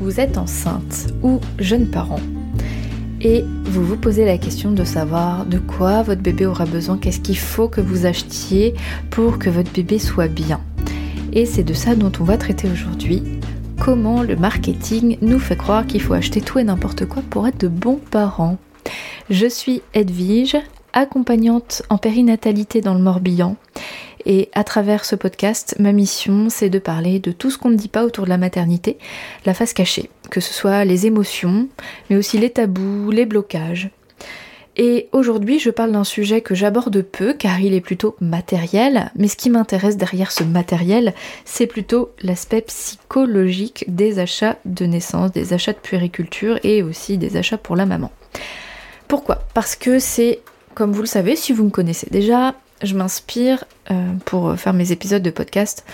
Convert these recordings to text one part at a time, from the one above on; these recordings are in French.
vous êtes enceinte ou jeune parent et vous vous posez la question de savoir de quoi votre bébé aura besoin, qu'est-ce qu'il faut que vous achetiez pour que votre bébé soit bien. Et c'est de ça dont on va traiter aujourd'hui. Comment le marketing nous fait croire qu'il faut acheter tout et n'importe quoi pour être de bons parents. Je suis Edwige, accompagnante en périnatalité dans le Morbihan et à travers ce podcast, ma mission, c'est de parler de tout ce qu'on ne dit pas autour de la maternité, la face cachée, que ce soit les émotions, mais aussi les tabous, les blocages. Et aujourd'hui, je parle d'un sujet que j'aborde peu car il est plutôt matériel, mais ce qui m'intéresse derrière ce matériel, c'est plutôt l'aspect psychologique des achats de naissance, des achats de puériculture et aussi des achats pour la maman. Pourquoi? Parce que c'est, comme vous le savez, si vous me connaissez déjà, je m'inspire euh, pour faire mes épisodes de podcast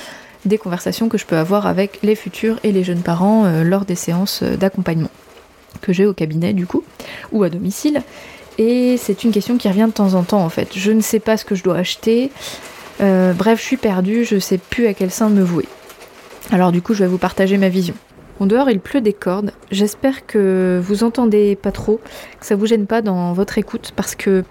des conversations que je peux avoir avec les futurs et les jeunes parents euh, lors des séances euh, d'accompagnement que j'ai au cabinet du coup ou à domicile. Et c'est une question qui revient de temps en temps en fait. Je ne sais pas ce que je dois acheter. bref, je suis perdue, je sais plus à quel sein me vouer. Alors du coup, je vais vous partager ma vision. En dehors, il pleut des cordes. J'espère que vous entendez pas trop, que ça vous gêne pas dans votre écoute parce que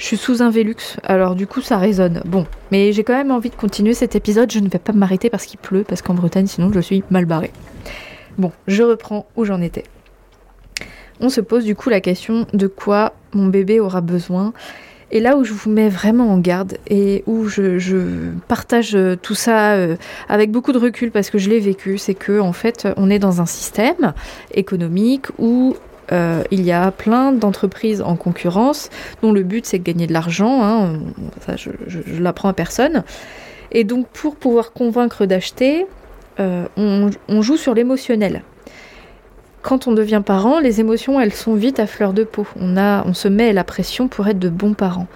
je suis sous un Velux, alors du coup ça résonne. Bon, mais j'ai quand même envie de continuer cet épisode. Je ne vais pas m'arrêter parce qu'il pleut, parce qu'en Bretagne sinon je suis mal barrée. Bon, je reprends où j'en étais. On se pose du coup la question de quoi mon bébé aura besoin. Et là où je vous mets vraiment en garde et où je, partage tout ça euh, avec beaucoup de recul parce que je l'ai vécu, c'est que en fait on est dans un système économique où euh, il y a plein d'entreprises en concurrence dont le but c'est de gagner de l'argent. Hein. je, je, l'apprends à personne. Et donc, pour pouvoir convaincre d'acheter, euh, on, joue sur l'émotionnel. Quand on devient parent, les émotions, elles sont vite à fleur de peau. On, a, on se met la pression pour être de bons parents.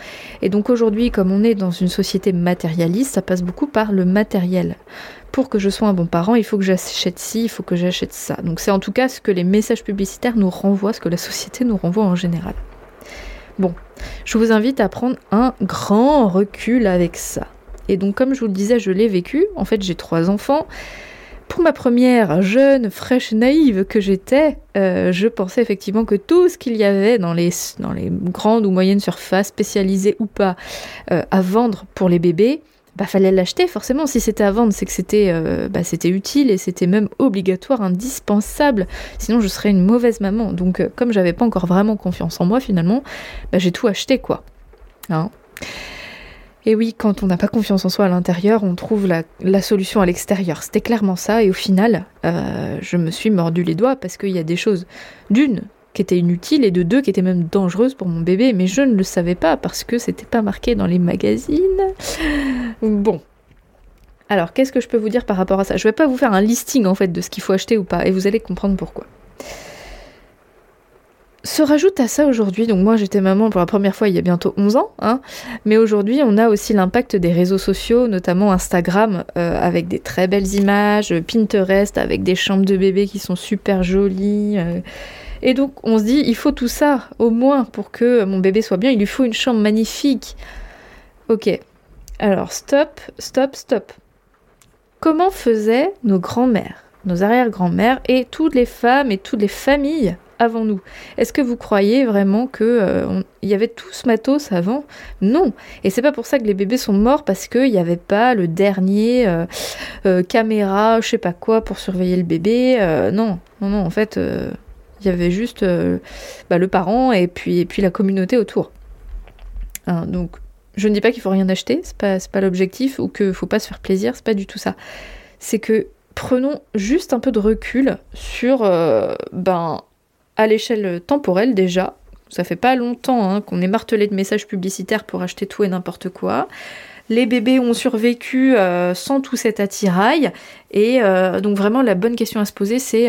Et donc aujourd'hui, comme on est dans une société matérialiste, ça passe beaucoup par le matériel pour que je sois un bon parent, il faut que j'achète ci, il faut que j'achète ça. Donc c'est en tout cas ce que les messages publicitaires nous renvoient, ce que la société nous renvoie en général. Bon, je vous invite à prendre un grand recul avec ça. Et donc comme je vous le disais, je l'ai vécu. En fait, j'ai trois enfants. Pour ma première jeune, fraîche, naïve que j'étais, euh, je pensais effectivement que tout ce qu'il y avait dans les, grandes ou moyennes surfaces, spécialisées ou pas, euh, à vendre pour les bébés, bah fallait l'acheter forcément. Si c'était à vendre, c'est que c'était euh, bah, c'était utile et c'était même obligatoire, indispensable. Sinon, je serais une mauvaise maman. Donc, comme j'avais pas encore vraiment confiance en moi, finalement, bah, j'ai tout acheté quoi. Hein et oui, quand on n'a pas confiance en soi à l'intérieur, on trouve la, solution à l'extérieur. C'était clairement ça. Et au final, euh, je me suis mordu les doigts parce qu'il y a des choses. D'une, qui était inutile et de deux qui étaient même dangereuses pour mon bébé, mais je ne le savais pas parce que c'était pas marqué dans les magazines. Bon. Alors, qu'est-ce que je peux vous dire par rapport à ça? Je vais pas vous faire un listing en fait de ce qu'il faut acheter ou pas, et vous allez comprendre pourquoi. Se rajoute à ça aujourd'hui, donc moi j'étais maman pour la première fois il y a bientôt 11 ans, hein, mais aujourd'hui on a aussi l'impact des réseaux sociaux, notamment Instagram, euh, avec des très belles images, Pinterest avec des chambres de bébés qui sont super jolies. Euh, et donc on se dit, il faut tout ça, au moins, pour que mon bébé soit bien, il lui faut une chambre magnifique. Ok, alors stop, stop, stop. Comment faisaient nos grands-mères, nos arrière-grands-mères et toutes les femmes et toutes les familles avant nous Est-ce que vous croyez vraiment que euh, il y avait tout ce matos avant? Non. Et c'est pas pour ça que les bébés sont morts parce qu'il n'y avait pas le dernier euh, euh, caméra, je sais pas quoi, pour surveiller le bébé. non, non, non. En fait, il y avait juste bah, le parent et puis, et puis la communauté autour. Hein, donc, je ne dis pas qu'il faut rien acheter, c'est pas, pas l'objectif, ou qu'il faut pas se faire plaisir, c'est pas du tout ça. C'est que prenons juste un peu de recul sur, ben, à l'échelle temporelle déjà, ça fait pas longtemps hein, qu'on est martelé de messages publicitaires pour acheter tout et n'importe quoi. Les bébés ont survécu euh, sans tout cet attirail. Et donc vraiment la bonne question à se poser c'est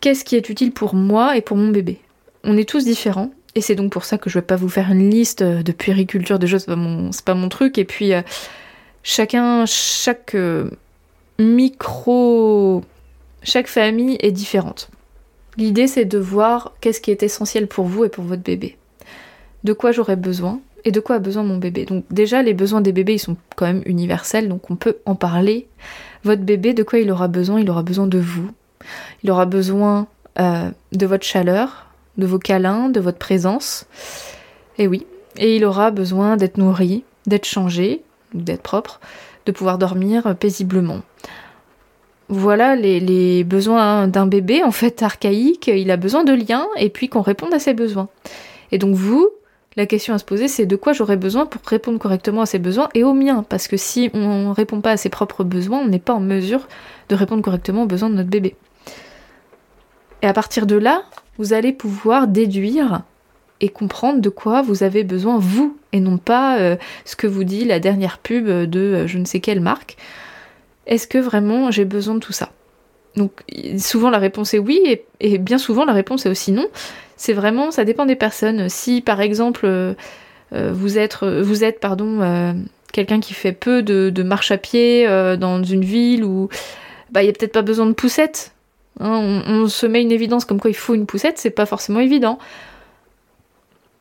qu'est-ce qui est utile pour moi et pour mon bébé? On est tous différents, et c'est donc pour ça que je vais pas vous faire une liste de puériculture de choses, c'est pas mon, pas mon truc. Et puis euh, chacun, chaque euh, micro, chaque famille est différente. L'idée c'est de voir qu'est-ce qui est essentiel pour vous et pour votre bébé. De quoi j'aurais besoin et de quoi a besoin mon bébé. Donc déjà les besoins des bébés ils sont quand même universels, donc on peut en parler. Votre bébé, de quoi il aura besoin? Il aura besoin de vous, Il aura besoin de votre chaleur, de vos câlins, de votre présence. Et oui, et il aura besoin d'être nourri, d'être changé, d'être propre, de pouvoir dormir paisiblement. Voilà les, besoins d'un bébé en fait archaïque, il a besoin de liens et puis qu'on réponde à ses besoins. Et donc vous, la question à se poser c'est de quoi j'aurais besoin pour répondre correctement à ses besoins et aux miens, parce que si on ne répond pas à ses propres besoins, on n'est pas en mesure de répondre correctement aux besoins de notre bébé. Et à partir de là, vous allez pouvoir déduire et comprendre de quoi vous avez besoin vous et non pas euh, ce que vous dit la dernière pub de euh, je ne sais quelle marque. Est-ce que vraiment j'ai besoin de tout ça? Donc souvent la réponse est oui et, bien souvent la réponse est aussi non. C'est vraiment ça dépend des personnes. Si par exemple euh, vous êtes vous êtes pardon quelqu'un qui fait peu de, marche à pied dans une ville où bah il y a peut-être pas besoin de poussette. Hein, on, on, se met une évidence comme quoi il faut une poussette, c'est pas forcément évident.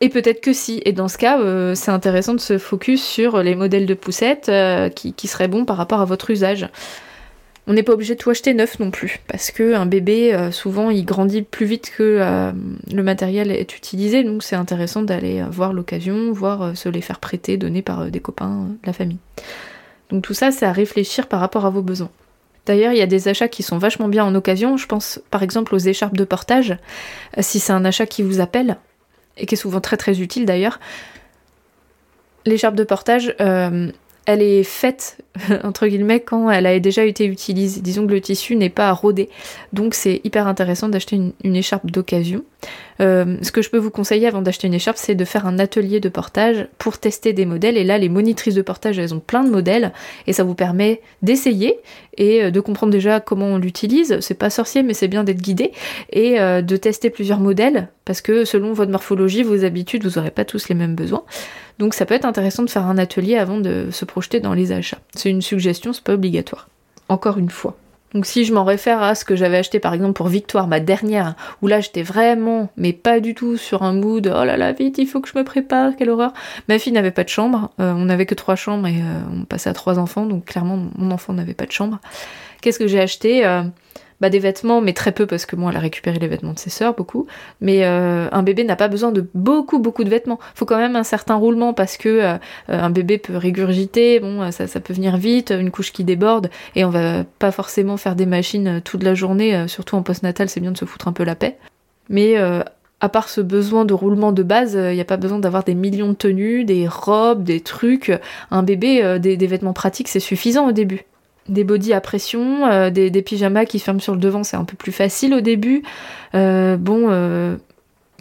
Et peut-être que si. Et dans ce cas, euh, c'est intéressant de se focus sur les modèles de poussettes euh, qui, seraient bons par rapport à votre usage. On n'est pas obligé de tout acheter neuf non plus, parce qu'un bébé, euh, souvent, il grandit plus vite que le matériel est utilisé, donc c'est intéressant d'aller voir l'occasion, voir se les faire prêter, donner par des copains de la famille. Donc tout ça, c'est à réfléchir par rapport à vos besoins. D'ailleurs, il y a des achats qui sont vachement bien en occasion. Je pense par exemple aux écharpes de portage. Si c'est un achat qui vous appelle, et qui est souvent très utile d'ailleurs. L'écharpe de portage, euh, elle est faite, entre guillemets, quand elle a déjà été utilisée. Disons que le tissu n'est pas rodé. Donc c'est hyper intéressant d'acheter une, écharpe d'occasion. Euh, ce que je peux vous conseiller avant d'acheter une écharpe, c'est de faire un atelier de portage pour tester des modèles. Et là, les monitrices de portage, elles ont plein de modèles et ça vous permet d'essayer et euh, de comprendre déjà comment on l'utilise. C'est pas sorcier, mais c'est bien d'être guidé et euh, de tester plusieurs modèles parce que selon votre morphologie, vos habitudes, vous n'aurez pas tous les mêmes besoins. Donc ça peut être intéressant de faire un atelier avant de se projeter dans les achats. Suggestion, c'est pas obligatoire. Encore une fois. Donc si je m'en réfère à ce que j'avais acheté par exemple pour Victoire, ma dernière, où là j'étais vraiment, mais pas du tout sur un mood, oh là là, vite, il faut que je me prépare, quelle horreur. Ma fille n'avait pas de chambre, euh, on n'avait que trois chambres et euh, on passait à trois enfants, donc clairement mon enfant n'avait pas de chambre. Qu'est-ce que j'ai acheté? Euh, bah, des vêtements, mais très peu parce que moi, elle a récupéré les vêtements de ses sœurs, beaucoup. Mais euh, un bébé n'a pas besoin de beaucoup, beaucoup de vêtements. Faut quand même un certain roulement parce que euh, un bébé peut régurgiter, bon, ça, peut venir vite, une couche qui déborde, et on va pas forcément faire des machines euh, toute la journée, surtout en post-natal, c'est bien de se foutre un peu la paix. Mais à part ce besoin de roulement de base, il n'y a pas besoin d'avoir des millions de tenues, des robes, des trucs. Un bébé, des, vêtements pratiques, c'est suffisant au début des bodys à pression, euh, des, pyjamas qui ferment sur le devant, c'est un peu plus facile au début. Euh, bon, euh,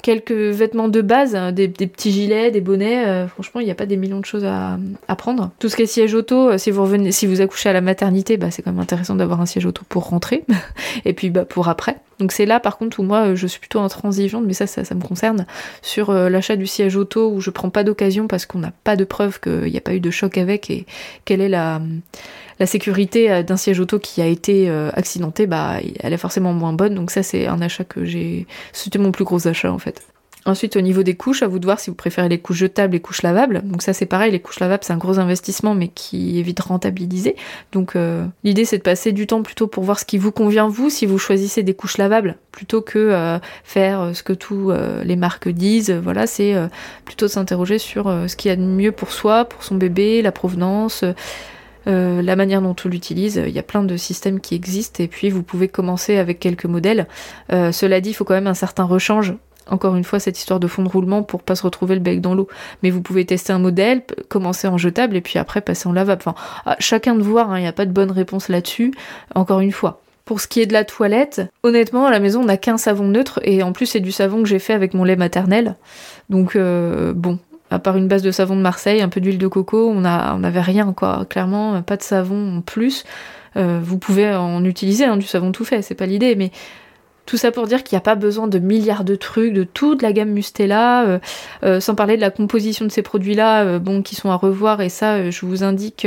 quelques vêtements de base, hein, des, petits gilets, des bonnets, franchement, il n'y a pas des millions de choses à, prendre. Tout ce qui est siège auto, si vous revenez, si vous accouchez à la maternité, bah, c'est quand même intéressant d'avoir un siège auto pour rentrer, et puis bah, pour après. Donc c'est là par contre où moi je suis plutôt intransigeante, mais ça, ça, me concerne, sur l'achat du siège auto où je prends pas d'occasion parce qu'on n'a pas de preuve qu'il n'y a pas eu de choc avec et quelle est la, sécurité euh, d'un siège auto qui a été euh, accidenté, bah, elle est forcément moins bonne. Donc ça, c'est un achat que j'ai. C'était mon plus gros achat en fait. Ensuite, au niveau des couches, à vous de voir si vous préférez les couches jetables, les couches lavables. Donc ça, c'est pareil, les couches lavables, c'est un gros investissement, mais qui est vite rentabilisé. Donc euh, l'idée, c'est de passer du temps plutôt pour voir ce qui vous convient vous, si vous choisissez des couches lavables, plutôt que faire ce que tous les marques disent. Voilà, c'est plutôt de s'interroger sur ce qu'il y a de mieux pour soi, pour son bébé, la provenance. Euh, la manière dont on l'utilise. Il y a plein de systèmes qui existent et puis vous pouvez commencer avec quelques modèles. Euh, cela dit, il faut quand même un certain rechange. Encore une fois, cette histoire de fond de roulement pour pas se retrouver le bec dans l'eau. Mais vous pouvez tester un modèle, commencer en jetable et puis après passer en lavable. Enfin, ah, chacun de voir, hein, il n'y a pas de bonne réponse là-dessus. Encore une fois. Pour ce qui est de la toilette, honnêtement, à la maison, on n'a qu'un savon neutre et en plus, c'est du savon que j'ai fait avec mon lait maternel. Donc, euh, bon, à part une base de savon de Marseille, un peu d'huile de coco, on n'avait rien quoi. Clairement, pas de savon en plus. Euh, vous pouvez en utiliser hein, du savon tout fait, c'est pas l'idée, mais tout ça pour dire qu'il n'y a pas besoin de milliards de trucs, de toute la gamme Mustela, euh, euh, sans parler de la composition de ces produits-là, euh, bon, qui sont à revoir. Et ça, je vous indique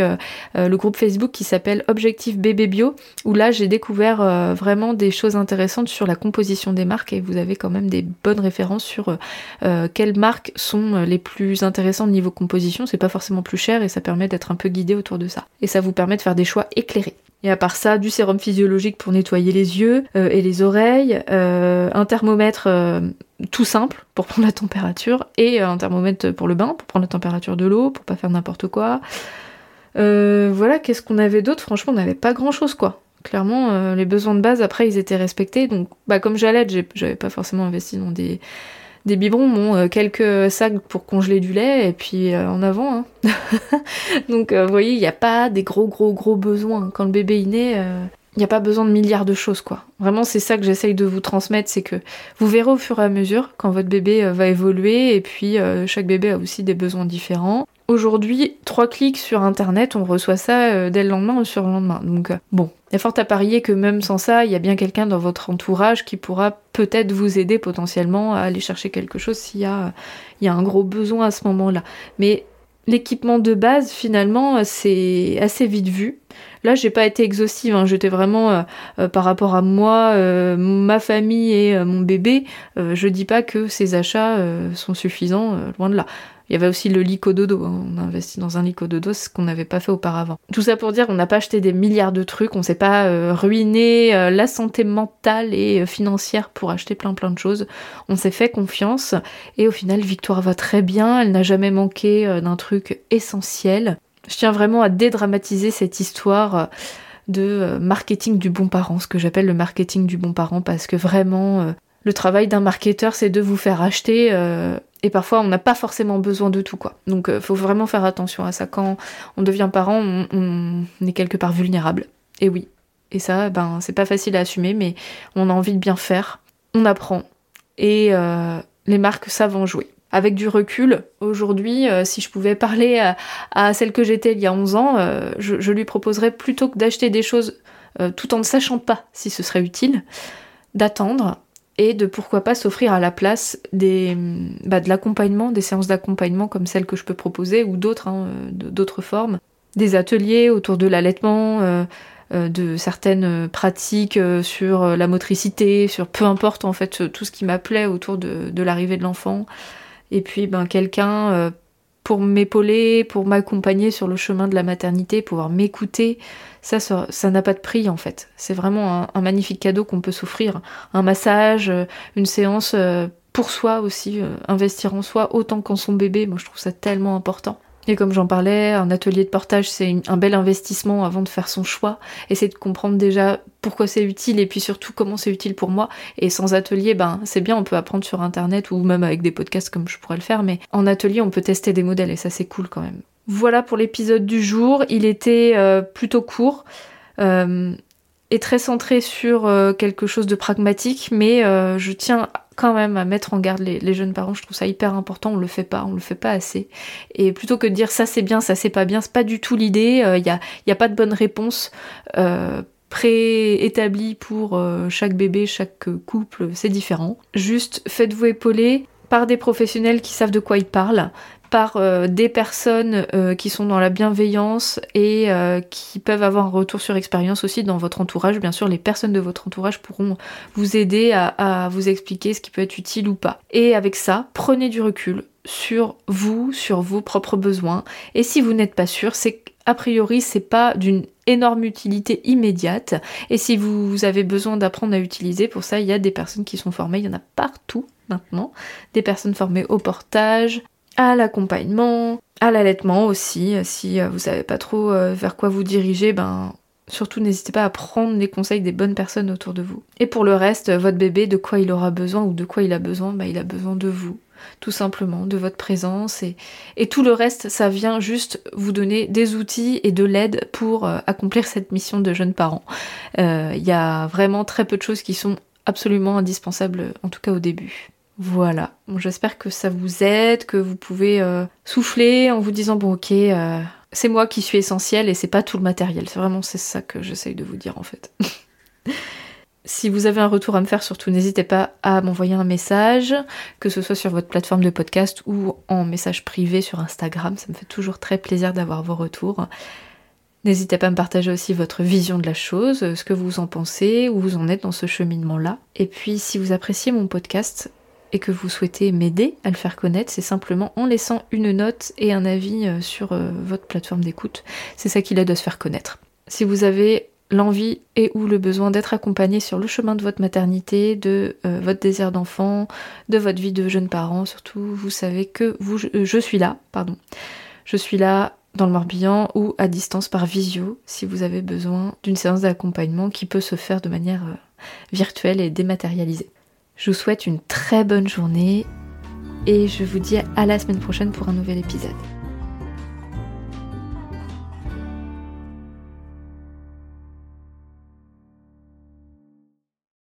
le groupe Facebook qui s'appelle Objectif Bébé Bio, où là, j'ai découvert vraiment des choses intéressantes sur la composition des marques et vous avez quand même des bonnes références sur quelles marques sont les plus intéressantes niveau composition. C'est pas forcément plus cher et ça permet d'être un peu guidé autour de ça. Et ça vous permet de faire des choix éclairés. Et à part ça, du sérum physiologique pour nettoyer les yeux euh, et les oreilles, euh, un thermomètre euh, tout simple pour prendre la température et un thermomètre pour le bain, pour prendre la température de l'eau, pour pas faire n'importe quoi. voilà, qu'est-ce qu'on avait d'autre? Franchement, on n'avait pas grand-chose quoi. Clairement, les besoins de base, après, ils étaient respectés. Donc, bah, comme j'allais, j'avais pas forcément investi dans des des biberons, bon, euh, quelques sacs pour congeler du lait et puis euh, en avant. Hein. Donc euh, vous voyez, il n'y a pas des gros gros gros besoins. Quand le bébé est né, il n'y a pas besoin de milliards de choses quoi. Vraiment c'est ça que j'essaye de vous transmettre, c'est que vous verrez au fur et à mesure quand votre bébé va évoluer et puis chaque bébé a aussi des besoins différents. Aujourd'hui, trois clics sur internet, on reçoit ça dès le lendemain ou sur le lendemain. Donc bon, il y a fort à parier que même sans ça, il y a bien quelqu'un dans votre entourage qui pourra peut-être vous aider potentiellement à aller chercher quelque chose s'il y a, un gros besoin à ce moment-là. Mais l'équipement de base, finalement, c'est assez vite vu. Là, j'ai pas été exhaustive, hein. j'étais vraiment euh, euh, par rapport à moi, euh, ma famille et mon bébé. je dis pas que ces achats sont suffisants, loin de là. Il y avait aussi le licododo. Hein. On a investi dans un licododo, ce qu'on n'avait pas fait auparavant. Tout ça pour dire qu'on n'a pas acheté des milliards de trucs, on s'est pas euh, ruiné euh, la santé mentale et euh, financière pour acheter plein plein de choses. On s'est fait confiance et au final, Victoire va très bien. Elle n'a jamais manqué d'un truc essentiel. Je tiens vraiment à dédramatiser cette histoire de marketing du bon parent, ce que j'appelle le marketing du bon parent, parce que vraiment, le travail d'un marketeur, c'est de vous faire acheter et parfois on n'a pas forcément besoin de tout quoi. Donc il euh, faut vraiment faire attention à ça. Quand on devient parent, on, est quelque part vulnérable. Et oui. Et ça, ben c'est pas facile à assumer, mais on a envie de bien faire. On apprend. Et euh, les marques savent en jouer. Avec du recul, aujourd'hui, euh, si je pouvais parler à, celle que j'étais il y a 11 ans, je, lui proposerais plutôt que d'acheter des choses tout en ne sachant pas si ce serait utile, d'attendre et de pourquoi pas s'offrir à la place des, bah, de l'accompagnement, des séances d'accompagnement comme celles que je peux proposer ou d'autres, hein, formes, des ateliers autour de l'allaitement, euh, euh, de certaines pratiques euh, sur la motricité, sur peu importe en fait tout ce qui m'appelait autour de, de l'arrivée de l'enfant. Et puis ben quelqu'un pour m'épauler, pour m'accompagner sur le chemin de la maternité, pouvoir m'écouter, ça, ça n'a pas de prix en fait. C'est vraiment un, magnifique cadeau qu'on peut s'offrir. Un massage, euh, une séance euh, pour soi aussi, euh, investir en soi autant qu'en son bébé, moi je trouve ça tellement important. Et comme j'en parlais, un atelier de portage, c'est un bel investissement avant de faire son choix. Essayer de comprendre déjà pourquoi c'est utile et puis surtout comment c'est utile pour moi. Et sans atelier, ben c'est bien, on peut apprendre sur internet ou même avec des podcasts comme je pourrais le faire, mais en atelier, on peut tester des modèles et ça c'est cool quand même. Voilà pour l'épisode du jour. Il était euh, plutôt court. Euh, et très centré sur euh, quelque chose de pragmatique, mais je tiens quand même à mettre en garde les, jeunes parents. Je trouve ça hyper important. On le fait pas, on le fait pas assez. Et plutôt que de dire ça c'est bien, ça c'est pas bien, c'est pas du tout l'idée. Il n'y a, y a, pas de bonne réponse préétablie pour chaque bébé, chaque couple. C'est différent. Juste faites-vous épauler par des professionnels qui savent de quoi ils parlent, par euh, des personnes euh, qui sont dans la bienveillance et euh, qui peuvent avoir un retour sur expérience aussi dans votre entourage. Bien sûr, les personnes de votre entourage pourront vous aider à, vous expliquer ce qui peut être utile ou pas. Et avec ça, prenez du recul sur vous, sur vos propres besoins. Et si vous n'êtes pas sûr, c'est a priori c'est pas d'une énorme utilité immédiate. Et si vous avez besoin d'apprendre à utiliser, pour ça il y a des personnes qui sont formées, il y en a partout maintenant, des personnes formées au portage, à l'accompagnement, à l'allaitement aussi. Si euh, vous savez pas trop euh, vers quoi vous diriger, ben surtout n'hésitez pas à prendre les conseils des bonnes personnes autour de vous. Et pour le reste, votre bébé, de quoi il aura besoin ou de quoi il a besoin, ben, il a besoin de vous tout simplement, de votre présence et, tout le reste, ça vient juste vous donner des outils et de l'aide pour euh, accomplir cette mission de jeunes parents. Il y a vraiment très peu de choses qui sont absolument indispensables, en tout cas au début. Voilà, j'espère que ça vous aide, que vous pouvez euh, souffler en vous disant bon ok, euh, c'est moi qui suis essentiel et c'est pas tout le matériel. C'est vraiment c'est ça que j'essaye de vous dire en fait. si vous avez un retour à me faire, surtout n'hésitez pas à m'envoyer un message, que ce soit sur votre plateforme de podcast ou en message privé sur Instagram. Ça me fait toujours très plaisir d'avoir vos retours. N'hésitez pas à me partager aussi votre vision de la chose, ce que vous en pensez, où vous en êtes dans ce cheminement-là. Et puis si vous appréciez mon podcast, et que vous souhaitez m'aider à le faire connaître, c'est simplement en laissant une note et un avis euh, sur euh, votre plateforme d'écoute. C'est ça qui l'aide à se faire connaître. Si vous avez l'envie et ou le besoin d'être accompagné sur le chemin de votre maternité, de euh, votre désir d'enfant, de votre vie de jeune parent, surtout vous savez que vous, je suis là, pardon. Je suis là dans le Morbihan ou à distance par visio si vous avez besoin d'une séance d'accompagnement qui peut se faire de manière virtuelle et dématérialisée. Je vous souhaite une très bonne journée et je vous dis à la semaine prochaine pour un nouvel épisode.